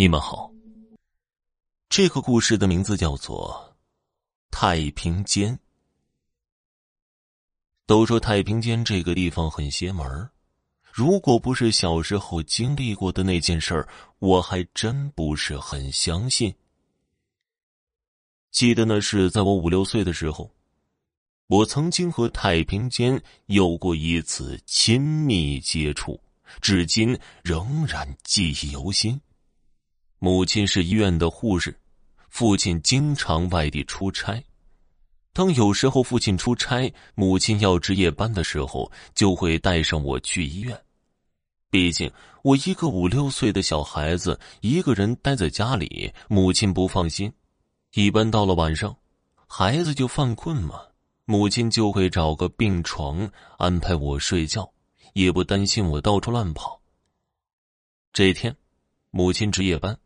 你们好。这个故事的名字叫做《太平间》。都说太平间这个地方很邪门如果不是小时候经历过的那件事儿，我还真不是很相信。记得那是在我五六岁的时候，我曾经和太平间有过一次亲密接触，至今仍然记忆犹新。母亲是医院的护士，父亲经常外地出差。当有时候父亲出差，母亲要值夜班的时候，就会带上我去医院。毕竟我一个五六岁的小孩子，一个人待在家里，母亲不放心。一般到了晚上，孩子就犯困嘛，母亲就会找个病床安排我睡觉，也不担心我到处乱跑。这天，母亲值夜班。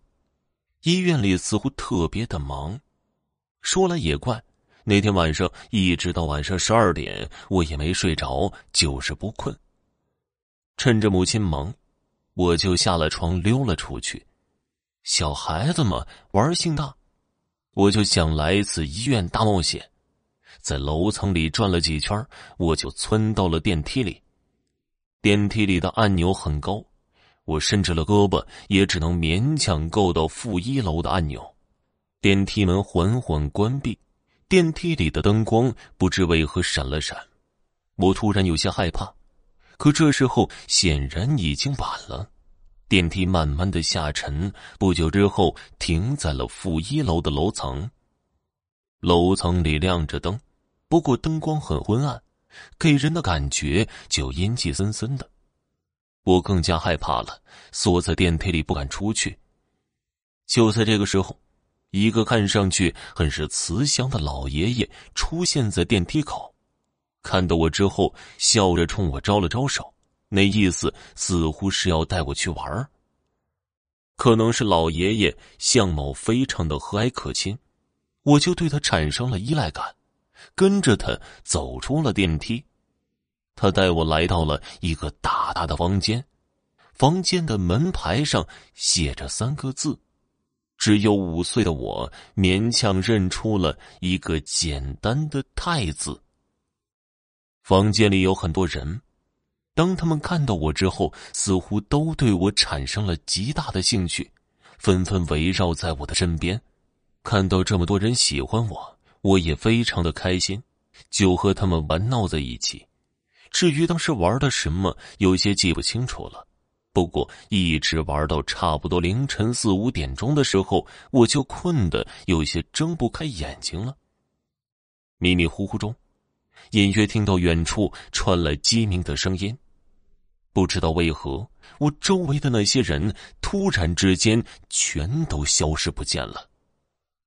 医院里似乎特别的忙，说来也怪，那天晚上一直到晚上十二点，我也没睡着，就是不困。趁着母亲忙，我就下了床溜了出去。小孩子嘛，玩性大，我就想来一次医院大冒险，在楼层里转了几圈，我就窜到了电梯里。电梯里的按钮很高。我伸直了胳膊，也只能勉强够到负一楼的按钮。电梯门缓缓关闭，电梯里的灯光不知为何闪了闪。我突然有些害怕，可这时候显然已经晚了。电梯慢慢的下沉，不久之后停在了负一楼的楼层。楼层里亮着灯，不过灯光很昏暗，给人的感觉就阴气森森的。我更加害怕了，缩在电梯里不敢出去。就在这个时候，一个看上去很是慈祥的老爷爷出现在电梯口，看到我之后，笑着冲我招了招手，那意思似乎是要带我去玩可能是老爷爷相貌非常的和蔼可亲，我就对他产生了依赖感，跟着他走出了电梯。他带我来到了一个大大的房间，房间的门牌上写着三个字，只有五岁的我勉强认出了一个简单的“太”字。房间里有很多人，当他们看到我之后，似乎都对我产生了极大的兴趣，纷纷围绕在我的身边。看到这么多人喜欢我，我也非常的开心，就和他们玩闹在一起。至于当时玩的什么，有些记不清楚了。不过一直玩到差不多凌晨四五点钟的时候，我就困得有些睁不开眼睛了。迷迷糊糊中，隐约听到远处传来鸡鸣的声音。不知道为何，我周围的那些人突然之间全都消失不见了。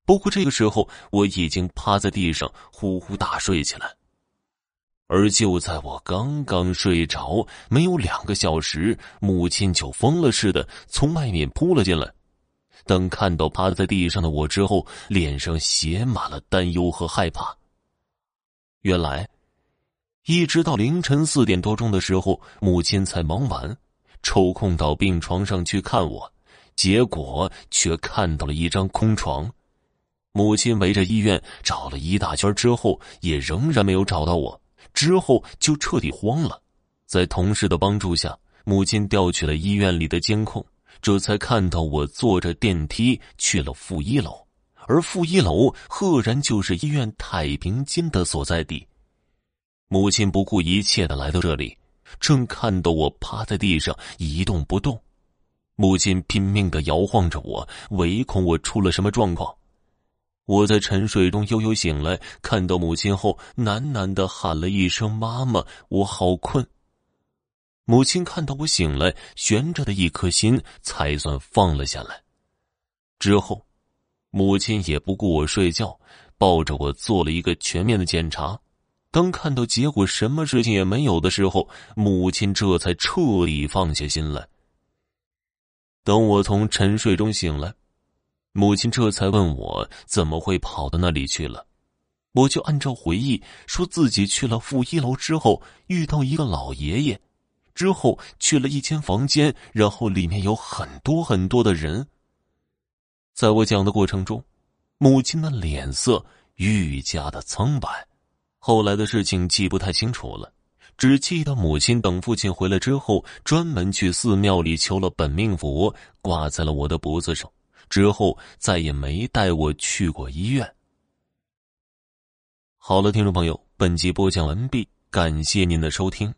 不过这个时候，我已经趴在地上呼呼大睡起来。而就在我刚刚睡着没有两个小时，母亲就疯了似的从外面扑了进来。等看到趴在地上的我之后，脸上写满了担忧和害怕。原来，一直到凌晨四点多钟的时候，母亲才忙完，抽空到病床上去看我，结果却看到了一张空床。母亲围着医院找了一大圈之后，也仍然没有找到我。之后就彻底慌了，在同事的帮助下，母亲调取了医院里的监控，这才看到我坐着电梯去了负一楼，而负一楼赫然就是医院太平间的所在地。母亲不顾一切的来到这里，正看到我趴在地上一动不动，母亲拼命的摇晃着我，唯恐我出了什么状况。我在沉睡中悠悠醒来，看到母亲后，喃喃的喊了一声“妈妈”，我好困。母亲看到我醒来，悬着的一颗心才算放了下来。之后，母亲也不顾我睡觉，抱着我做了一个全面的检查。当看到结果什么事情也没有的时候，母亲这才彻底放下心来。等我从沉睡中醒来。母亲这才问我怎么会跑到那里去了。我就按照回忆说自己去了负一楼之后遇到一个老爷爷之后去了一间房间然后里面有很多很多的人。在我讲的过程中母亲的脸色愈加的苍白后来的事情记不太清楚了只记得母亲等父亲回来之后专门去寺庙里求了本命佛挂在了我的脖子上。之后再也没带我去过医院。好了听众朋友本集播讲完毕感谢您的收听。